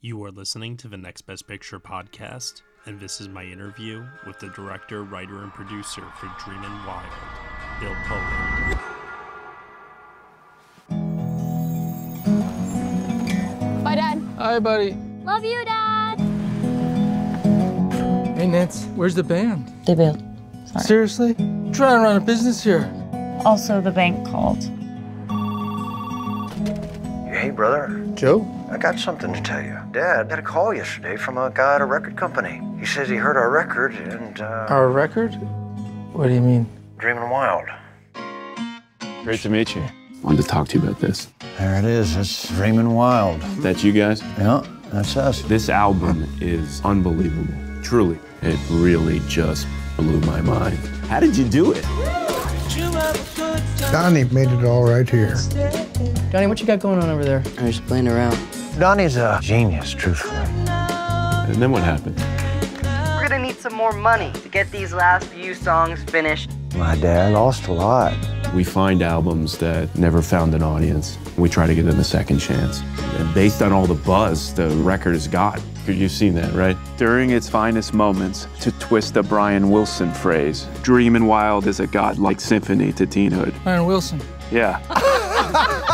You are listening to the Next Best Picture podcast, and this is my interview with the director, writer, and producer for Dreamin' Wild, Bill Pohlad. Bye, Dad. Hi, buddy. Love you, Dad. Hey, Nance, where's the band? They bailed. Sorry. Seriously? I'm trying to run a business here. Also, the bank called. Hey, brother. Joe? I got something to tell you. Dad got a call yesterday from a guy at a record company. He says he heard our record and, uh, Our record? What do you mean? Dreaming Wild. Great to meet you. Wanted to talk to you about this. There it is. It's Dreaming Wild. That's you guys? Yeah, that's us. This album is unbelievable. Truly. It really just blew my mind. How did you do it? Donnie made it all right here. Johnny, what you got going on over there? I'm just playing around. Donnie's a genius, truthfully. And then what happened? We're gonna need some more money to get these last few songs finished. My dad lost a lot. We find albums that never found an audience. We try to give them a second chance. And based on all the buzz the record has got, you've seen that, right? During its finest moments, to twist a Brian Wilson phrase, Dreamin' Wild is a godlike symphony to teenhood. Brian Wilson. Yeah.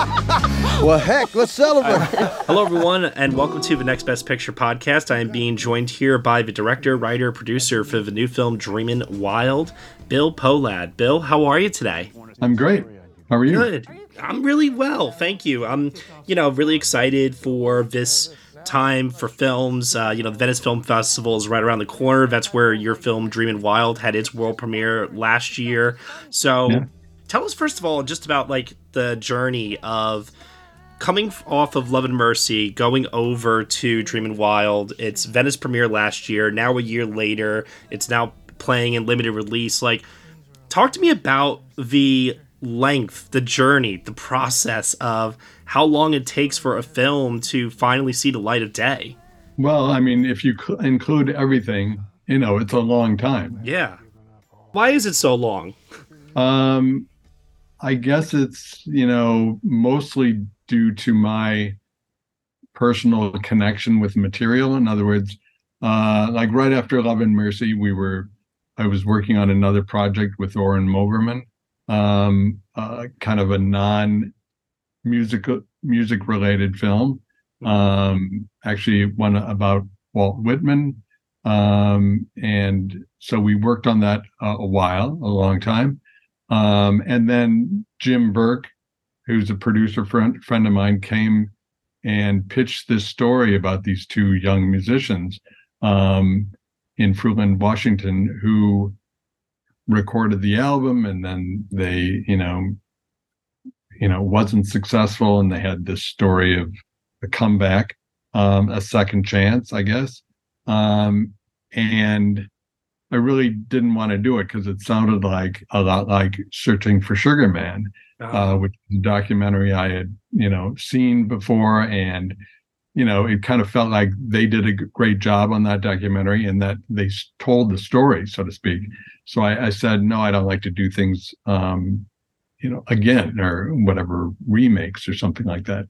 Well, heck, let's celebrate. Hello, everyone, and welcome to the Next Best Picture podcast. I am being joined here by the director, writer, producer for the new film Dreamin' Wild, Bill Pohlad. Bill, how are you today? I'm great. How are you? Good. I'm really well, thank you. I'm, you know, really excited for this time for films. Uh, you know, the Venice Film Festival is right around the corner. That's where your film Dreamin' Wild had its world premiere last year. So, Yeah. Tell us first of all just about like the journey of coming off of Love and Mercy, going over to Dreamin' Wild. It's Venice premiere last year. Now a year later, it's now playing in limited release. Like, talk to me about the length, the journey, the process of how long it takes for a film to finally see the light of day. Well, I mean, if you cl- include everything, you know, it's a long time. Yeah. Why is it so long? Um, I guess it's, you know, mostly due to my personal connection with material. In other words, uh, like right after Love and Mercy, we were, I was working on another project with Oren Moverman, um, uh, kind of a non musical music related film. Um, actually one about Walt Whitman. Um, and so we worked on that uh, a while, a long time. Um, and then Jim Burke, who's a producer friend, friend of mine, came and pitched this story about these two young musicians um, in Fruitland, Washington, who recorded the album and then they, you know, you know, wasn't successful and they had this story of a comeback, um, a second chance, I guess. Um, and I really didn't want to do it because it sounded like a lot like Searching for Sugar Man, uh, which is a documentary I had, you know, seen before. And, you know, it kind of felt like they did a great job on that documentary and that they told the story, so to speak. So I, I said, no, I don't like to do things, um, you know, again or whatever remakes or something like that.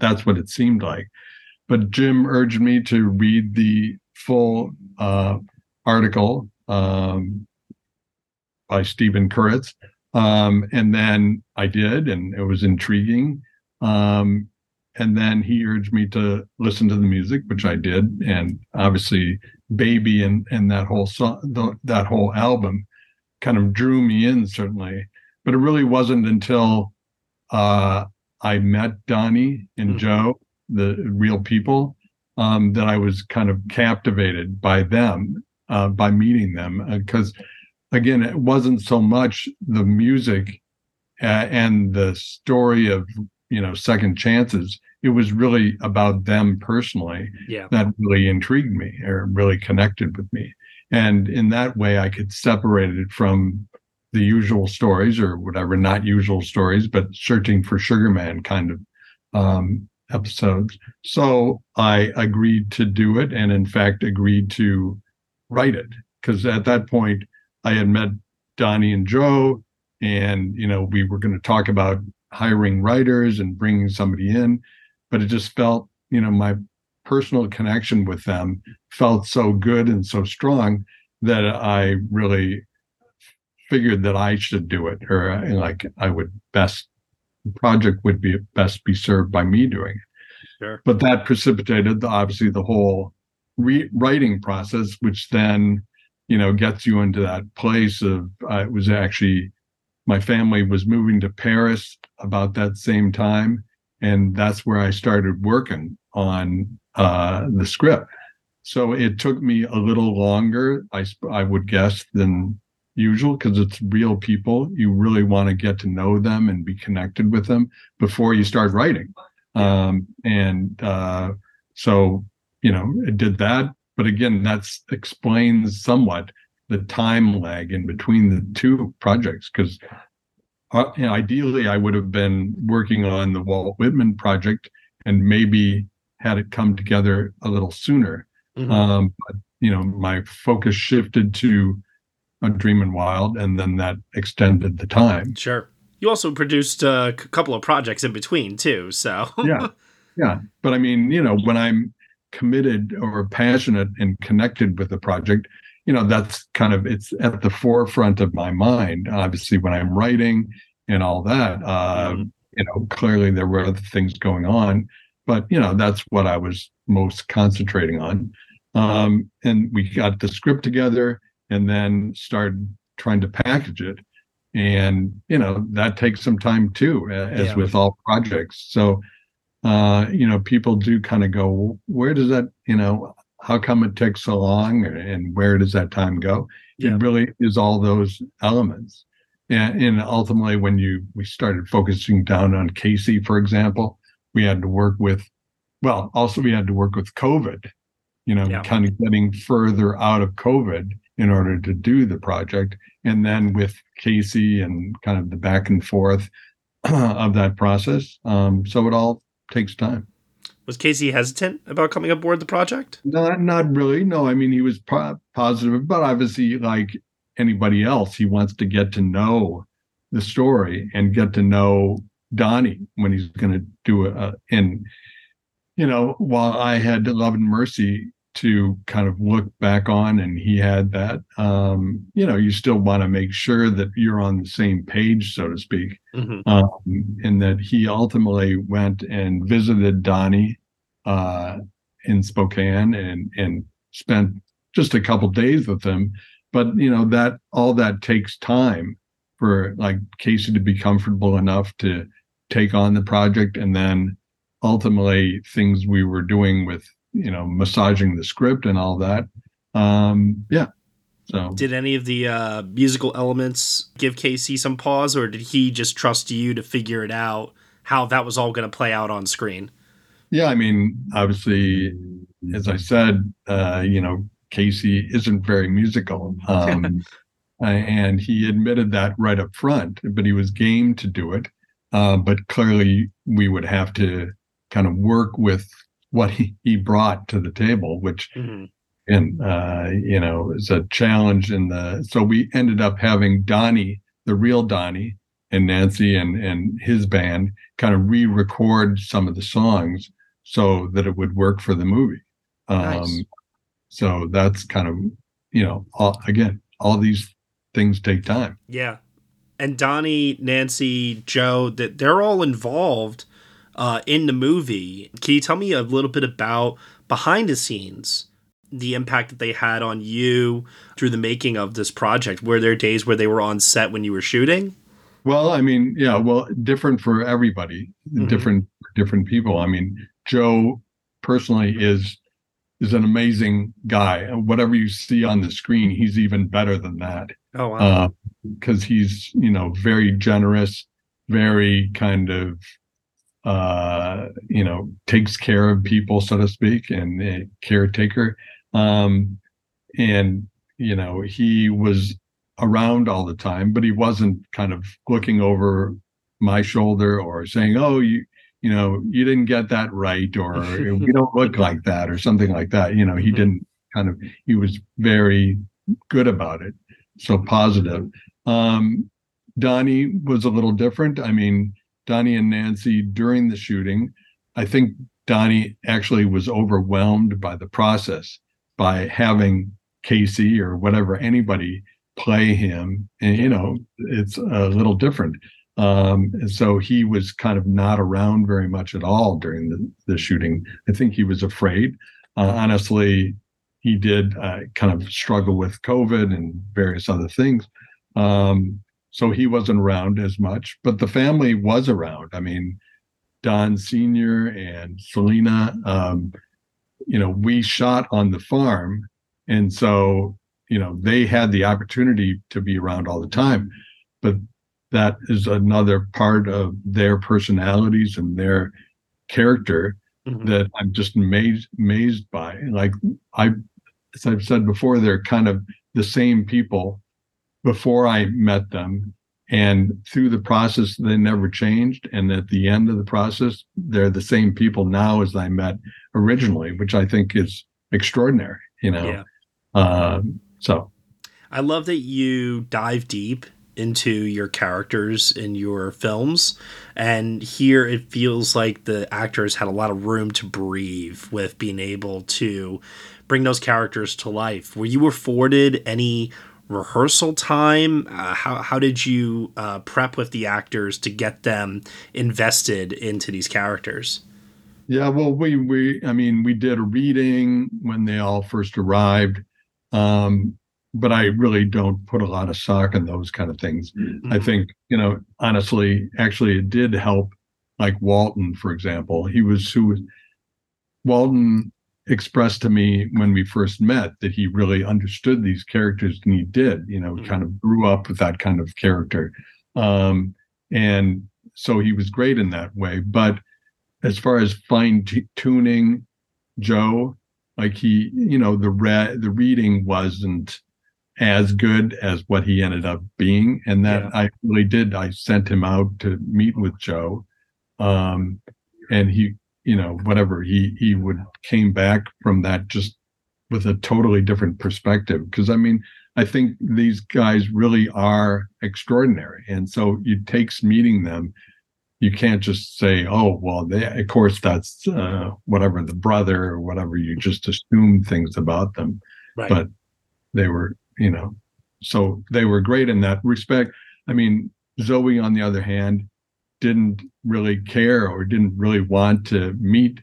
That's what it seemed like. But Jim urged me to read the full uh, article um, by Steven Kurutz. Um, and then I did, and it was intriguing. Um, and then he urged me to listen to the music, which I did, and obviously, "Baby" and and that whole song, the, that whole album, kind of drew me in certainly. But it really wasn't until uh, I met Donnie and Joe, the real people, um, that I was kind of captivated by them, uh, by meeting them, because again, it wasn't so much the music uh, and the story of you know second chances. It was really about them personally Yeah. that really intrigued me or really connected with me, and in that way, I could separate it from the usual stories or whatever not usual stories, but searching for Sugar Man kind of um, episodes. So I agreed to do it, and in fact, agreed to write it because at that point I had met Donnie and Joe, and you know we were going to talk about hiring writers and bringing somebody in, but it just felt you know my personal connection with them felt so good and so strong that I really figured that I should do it, or uh, like I would best the project would be best be served by me doing it. Sure. But that precipitated the, obviously the whole rewriting process, which then you know gets you into that place of uh, it was actually my family was moving to Paris about that same time, and that's where I started working on uh, the script. So it took me a little longer, I I would guess, than usual because it's real people. You really want to get to know them and be connected with them before you start writing. Um, and uh, so, you know, it did that. But again, that explains somewhat the time lag in between the two projects because uh, you know, ideally I would have been working on the Walt Whitman project and maybe had it come together a little sooner. Mhm. Um, but, you know, my focus shifted to a Dreamin' Wild, and then that extended the time. Sure. You also produced a c- couple of projects in between too, so Yeah, yeah. But I mean, you know, when I'm committed or passionate and connected with the project, you know, that's kind of it's at the forefront of my mind. Obviously, when I'm writing and all that, uh, you know, clearly there were other things going on, but you know, that's what I was most concentrating on. Um, and we got the script together and then started trying to package it. And, you know, that takes some time too, as Yeah. with all projects. So, uh, you know, people do kind of go, where does that, you know, how come it takes so long and where does that time go? Yeah. It really is all those elements. And, and ultimately, when you we started focusing down on Casey, for example, we had to work with, well, also we had to work with COVID, you know, Yeah. kind of getting further out of COVID in order to do the project. And then with Casey and kind of the back and forth of that process. Um, so it all takes time. was Casey hesitant about coming aboard the project? Not, not really. No, I mean, he was po- positive, but obviously, like anybody else, he wants to get to know the story and get to know Donnie when he's going to do it. And, you know, while I had Love and Mercy to kind of look back on and he had that, um, you know, you still want to make sure that you're on the same page, so to speak Mhm. um, and that he ultimately went and visited Donnie uh, in Spokane and and spent just a couple days with him. But you know that all that takes time for like Casey to be comfortable enough to take on the project, and then ultimately things we were doing with you know massaging the script and all that. Um, yeah. So Did any of the uh, musical elements give Casey some pause, or did he just trust you to figure it out how that was all going to play out on screen? Yeah, I mean, obviously, as I said, uh, you know, Casey isn't very musical. Um, and he admitted that right up front, but he was game to do it. Uh, but clearly, we would have to kind of work with what he, he brought to the table, which, Mhm. and, uh, you know, is a challenge. In the so we ended up having Donnie, the real Donnie, and Nancy and and his band kind of re-record some of the songs so that it would work for the movie. Um, Nice. So that's kind of you know all, again all these things take time. Yeah. And Donnie, Nancy, Joe, that they're all involved uh, in the movie. Can you tell me a little bit about behind the scenes, the impact that they had on you through the making of this project? Were there days where they were on set when you were shooting? Well, I mean, yeah, well, different for everybody, Mhm. different different people. I mean, Joe personally is is an amazing guy. Whatever you see on the screen, he's even better than that. Oh wow. because he's you know very generous, very kind of uh you know takes care of people so to speak and a caretaker. Um and you know he was around all the time but he wasn't kind of looking over my shoulder or saying oh you you know you didn't get that right or you don't look like that or something like that. You know he Mhm. didn't kind of he was very good about it so positive. Um donnie was a little different. I mean donnie and nancy during the shooting i think Donnie actually was overwhelmed by the process by having Casey or whatever anybody play him, and you know it's a little different. Um, and so he was kind of not around very much at all during the, the shooting. I think he was afraid. Uh, honestly, he did uh, kind of struggle with COVID and various other things. Um, so he wasn't around as much, but the family was around. I mean, Don Sr. and Selena, um, you know, we shot on the farm. And so, you know, they had the opportunity to be around all the time. But that is another part of their personalities and their character mm-hmm. that I'm just amazed amazed by. Like I as I've said before, they're kind of the same people before I met them. And through the process, they never changed. And at the end of the process, they're the same people now as I met originally, which I think is extraordinary, you know? Yeah. Uh, so I love that you dive deep into your characters in your films. And here it feels like the actors had a lot of room to breathe with being able to bring those characters to life. Were you afforded any rehearsal time? Uh, how, how did you uh, prep with the actors to get them invested into these characters? Yeah, well, we, we, I mean, we did a reading when they all first arrived. Um, but I really don't put a lot of stock in those kind of things. Mm-hmm. I think, you know, honestly, actually, it did help. Like Walton, for example, he was who was Walton expressed to me when we first met that he really understood these characters and he did, you know, mm-hmm. kind of grew up with that kind of character. Um, and so he was great in that way. But as far as fine t- tuning Joe, like he, you know, the re- the reading wasn't as good as what he ended up being. And that yeah. I really did. I sent him out to meet with Joe. Um, and he, you know, whatever he, he would came back from that just with a totally different perspective. Cause I mean, I think these guys really are extraordinary. And so it takes meeting them. You can't just say, oh, well, they, of course, that's uh, whatever the brother or whatever. You just assume things about them. Right. But they were you know, so they were great in that respect. I mean, Zooey, on the other hand, didn't really care or didn't really want to meet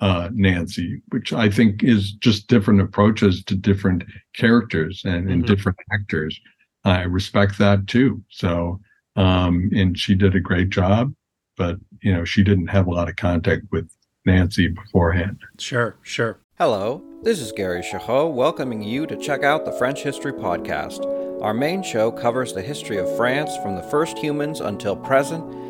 uh, Nancy, which I think is just different approaches to different characters and, and mm-hmm. different actors. I respect that too. So, um, and she did a great job, but you know, she didn't have a lot of contact with Nancy beforehand. Sure, sure. Hello, this is Gary Chahot welcoming you to check out the French History Podcast. Our main show covers the history of France from the first humans until present.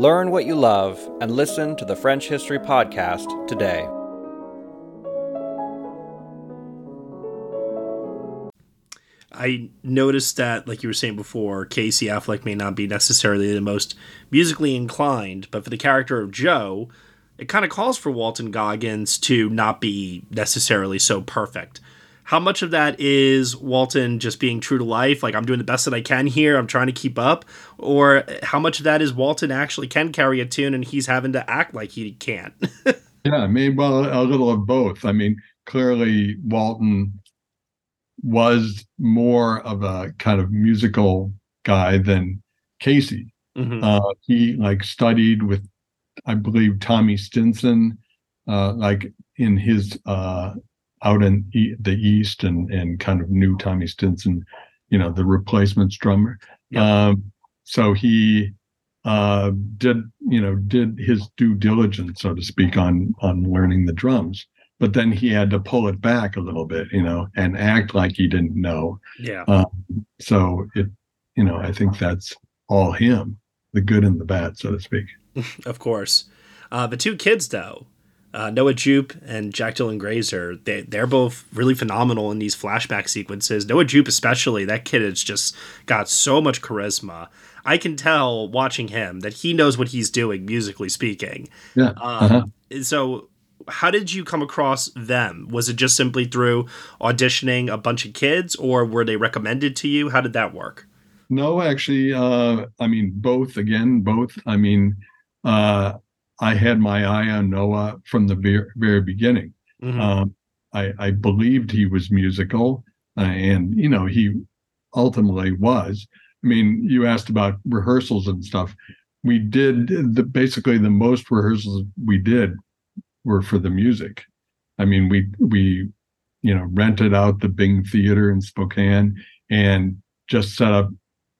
Learn what you love and listen to the French History Podcast today. I noticed that, like you were saying before, Casey Affleck may not be necessarily the most musically inclined, but for the character of Joe, it kind of calls for Walton Goggins to not be necessarily so perfect. How much of that is Walton just being true to life, like I'm doing the best that I can here, I'm trying to keep up, or how much of that is Walton actually can carry a tune and he's having to act like he can't? yeah, I mean, well, a little of both. I mean, clearly Walton was more of a kind of musical guy than Casey. Mm-hmm. Uh, he like studied with I believe Tommy Stinson, uh, like in his uh, out in e- the East and and kind of knew Tommy Stinson, you know, the replacements drummer. Yeah. Um, so he uh, did you know did his due diligence, so to speak, on on learning the drums. But then he had to pull it back a little bit, you know, and act like he didn't know. Yeah. Um, so it, you know, I think that's all him, the good and the bad, so to speak. of course. Uh, the two kids, though, Uh, Noah Jupe and Jack Dylan Grazer, they, they're both really phenomenal in these flashback sequences. Noah Jupe, especially, that kid has just got so much charisma. I can tell watching him that he knows what he's doing, musically speaking. Yeah. Um, Uh-huh. So, how did you come across them? Was it just simply through auditioning a bunch of kids, or were they recommended to you? How did that work? No, actually, uh, I mean, both again, both. I mean, uh, I had my eye on Noah from the very, very beginning. Mhm. Um, I, I believed he was musical, uh, and you know, he ultimately was. I mean, you asked about rehearsals and stuff. We did the basically the most rehearsals we did were for the music. I mean, we we you know rented out the Bing Theater in Spokane and just set up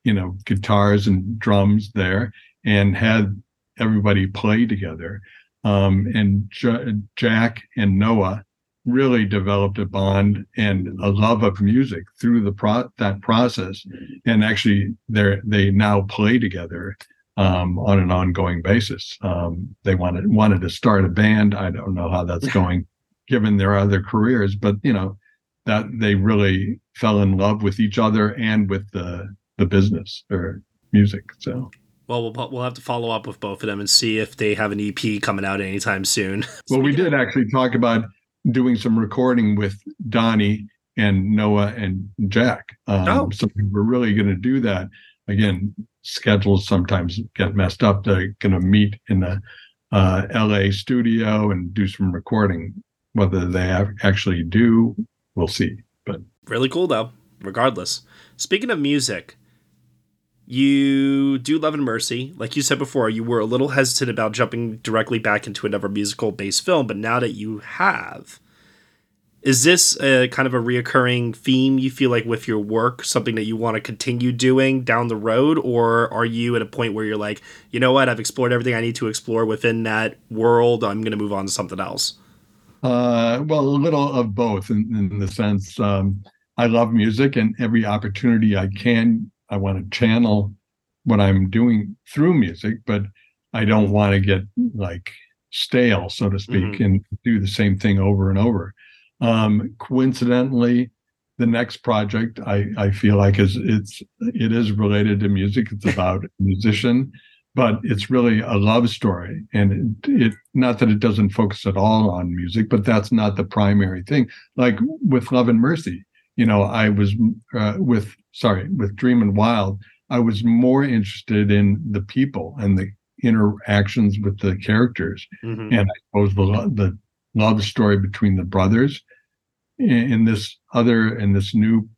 you know guitars and drums there and had everybody play together. Um, and J- Jack and Noah really developed a bond and a love of music through the pro that process. And actually, they they now play together um, on an ongoing basis. Um, they wanted wanted to start a band. I don't know how that's going, given their other careers, but you know that they really fell in love with each other and with the the business or music. So. Well, we'll we'll have to follow up with both of them and see if they have an EP coming out anytime soon. Well, we did actually talk about doing some recording with Donnie and Noah and Jack. Um, Oh. So we we're really going to do that. Again, schedules sometimes get messed up. They're going to meet in the uh, LA studio and do some recording. Whether they actually do, we'll see. But Really cool though, regardless. Speaking of music, you do Love and Mercy. Like you said before, you were a little hesitant about jumping directly back into another musical based film, but now that you have, is this a kind of a reoccurring theme you feel like with your work, something that you want to continue doing down the road? Or are you at a point where you're like, you know what, I've explored everything I need to explore within that world, I'm going to move on to something else? Uh, well, a little of both in, in the sense um, I love music, and every opportunity I can, I want to channel what I'm doing through music, but I don't want to get like stale, so to speak, Mhm. and do the same thing over and over. Um, coincidentally, the next project I, I feel like is it's it is related to music. It's about a musician, but it's really a love story. And it, it not that it doesn't focus at all on music, but that's not the primary thing. Like with Love and Mercy, you know, I was uh, with sorry with Dreamin' Wild. I was more interested in the people and the interactions with the characters, Mhm. and I suppose the the love story between the brothers in, in this other in this new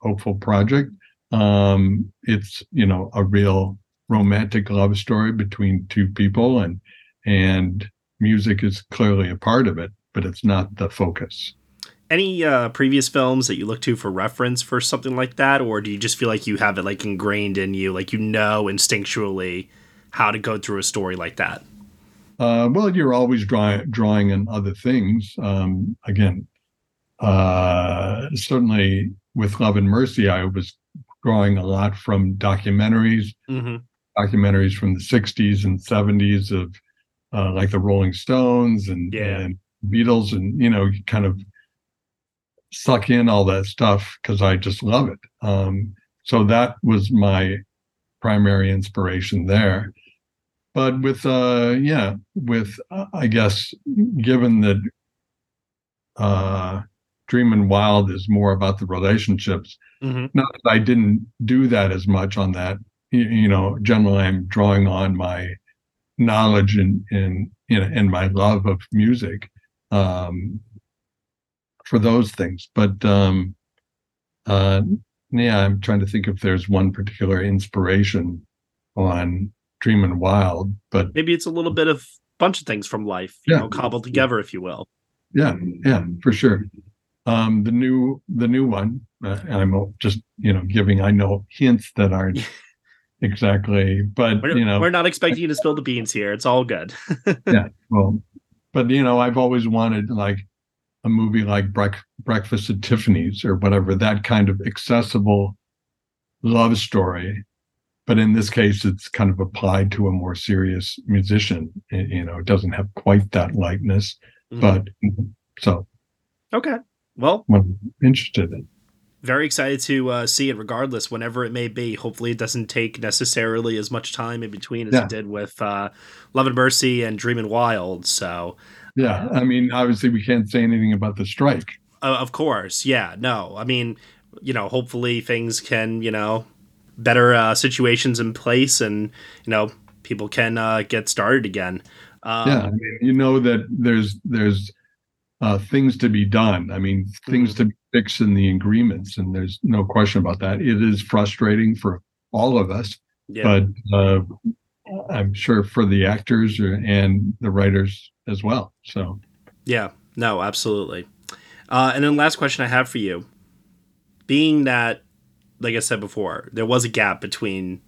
hopeful project. Um, it's you know a real romantic love story between two people, and and music is clearly a part of it, but it's not the focus. Any uh, previous films that you look to for reference for something like that, or do you just feel like you have it like ingrained in you, like you know instinctually how to go through a story like that? Uh, well, you're always drawing drawing on other things. Um, again, uh, certainly with Love and Mercy, I was drawing a lot from documentaries, Mm-hmm. documentaries from the '60s and '70s of uh, like the Rolling Stones and, Yeah. and Beatles, and you know, kind of suck in all that stuff because I just love it. Um, so that was my primary inspiration there but with uh yeah with uh, i guess given that uh Dreamin' Wild is more about the relationships Mm-hmm. not that i didn't do that as much on that you, you know generally i'm drawing on my knowledge and and you know and my love of music um for those things but um uh yeah i'm trying to think if there's one particular inspiration on Dreamin' Wild but Maybe it's a little bit of bunch of things from life, you Yeah. know, cobbled together, if you will. yeah yeah for sure um the new the new one uh, and i'm just you know giving i know hints that aren't exactly but We're, you know we're not expecting you to spill the beans here. It's all good. yeah well but you know i've always wanted like a movie like breakfast at tiffany's or whatever that kind of accessible love story but in this case, it's kind of applied to a more serious musician. Y- You know, it doesn't have quite that lightness, Mhm. but so Okay. Well, I'm interested in. Very excited to uh, see it regardless, whenever it may be. Hopefully, it doesn't take necessarily as much time in between as Yeah. it did with uh, Love and Mercy and Dreamin' Wild. So, Yeah, I mean, obviously, we can't say anything about the strike. uh, of course, yeah, no. I mean, you know, hopefully things can, you know, better uh, situations in place and, you know, people can uh, get started again. Um, yeah, I mean, you know that there's there's uh, things to be done. I mean, things to fix in the agreements, and there's no question about that. It is frustrating for all of us, Yeah. but uh, I'm sure for the actors and the writers as well. So, Yeah, no, absolutely. Uh, and then last question I have for you, being that, like I said before, there was a gap between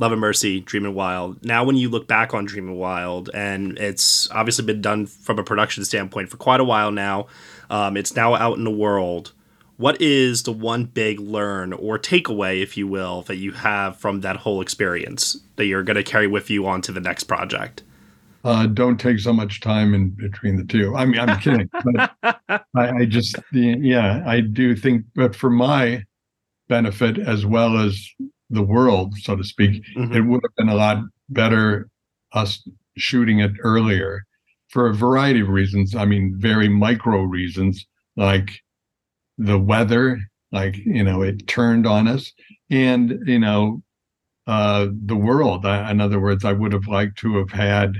Love and Mercy, Dreamin' Wild. Now, when you look back on Dreamin' Wild, and it's obviously been done from a production standpoint for quite a while now, um, it's now out in the world. What is the one big learn or takeaway, if you will, that you have from that whole experience that you're going to carry with you onto the next project? uh, don't take so much time in between the two. I mean, I'm kidding, but I, I just, yeah, I do think, but for my benefit as well as the world, so to speak, it would have been a lot better us shooting it earlier for a variety of reasons. I mean, very micro reasons like the weather, like, you know, it turned on us and, you know, uh, the world. I, in other words, I would have liked to have had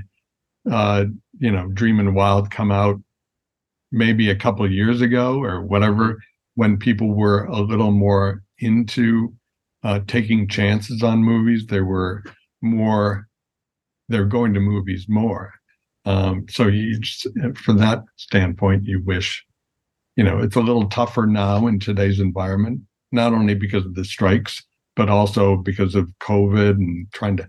uh, you know, Dreamin' Wild come out maybe a couple of years ago or whatever, when people were a little more into uh, taking chances on movies. They were more, they're going to movies more. Um, so you just, from that standpoint, you wish, you know, it's a little tougher now in today's environment, not only because of the strikes, but also because of COVID and trying to,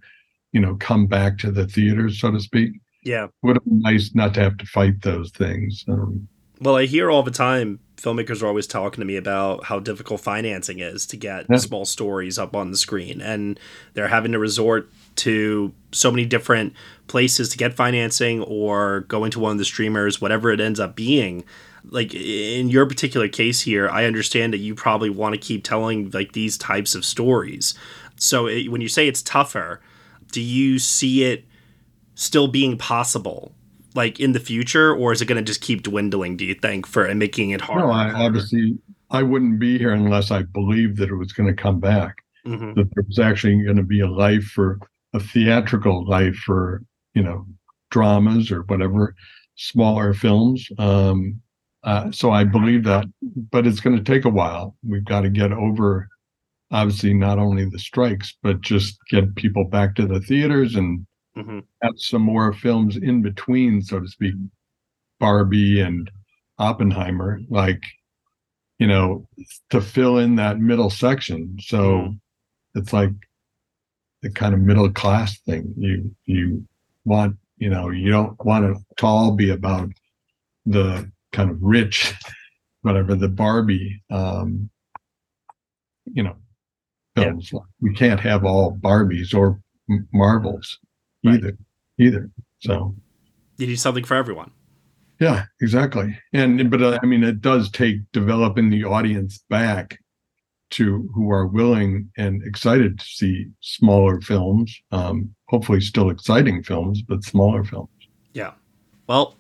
you know, come back to the theaters, so to speak Yeah. would have been nice not to have to fight those things. Um, Well, I hear all the time filmmakers are always talking to me about how difficult financing is to get Yeah. small stories up on the screen. And they're having to resort to so many different places to get financing or go into one of the streamers, whatever it ends up being. Like in your particular case here, I understand that you probably want to keep telling like these types of stories. So it, when you say it's tougher, do you see it still being possible like in the future or is it going to just keep dwindling do you think for and making it harder no, I harder? obviously I wouldn't be here unless I believed that it was going to come back. Mhm. That there was actually going to be a life for a theatrical life for you know dramas or whatever smaller films. Um, uh, so I believe that, but it's going to take a while. We've got to get over obviously not only the strikes, but just get people back to the theaters and Mhm. have some more films in between, so to speak, Barbie and Oppenheimer, like, you know, to fill in that middle section. So it's like the kind of middle class thing. You you want, you know, you don't want it to all be about the kind of rich, whatever the Barbie um, you know, films. We can't have all Barbies or M- Either, either. So you need something for everyone yeah, exactly. And but uh, I mean, it does take developing the audience back to who are willing and excited to see smaller films. Um, hopefully, still exciting films, but smaller films. yeah well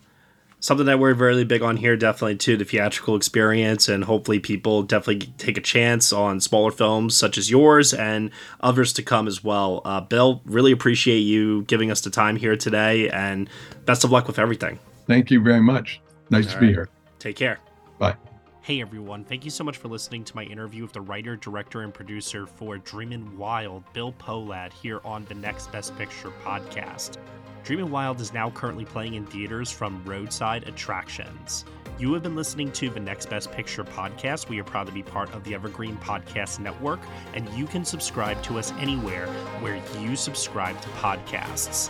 something that we're really big on here definitely too the theatrical experience and hopefully people definitely take a chance on smaller films such as yours and others to come as well uh, bill really appreciate you giving us the time here today and best of luck with everything Thank you very much. Nice All to be here. Take care. Bye. Hey everyone, thank you so much for listening to my interview with the writer, director, and producer for Dreamin' Wild, Bill Pohlad, here on the Next Best Picture podcast. Dreamin' Wild is now currently playing in theaters from Roadside Attractions. You have been listening to the Next Best Picture podcast. We are proud to be part of the Evergreen Podcast Network, and you can subscribe to us anywhere where you subscribe to podcasts.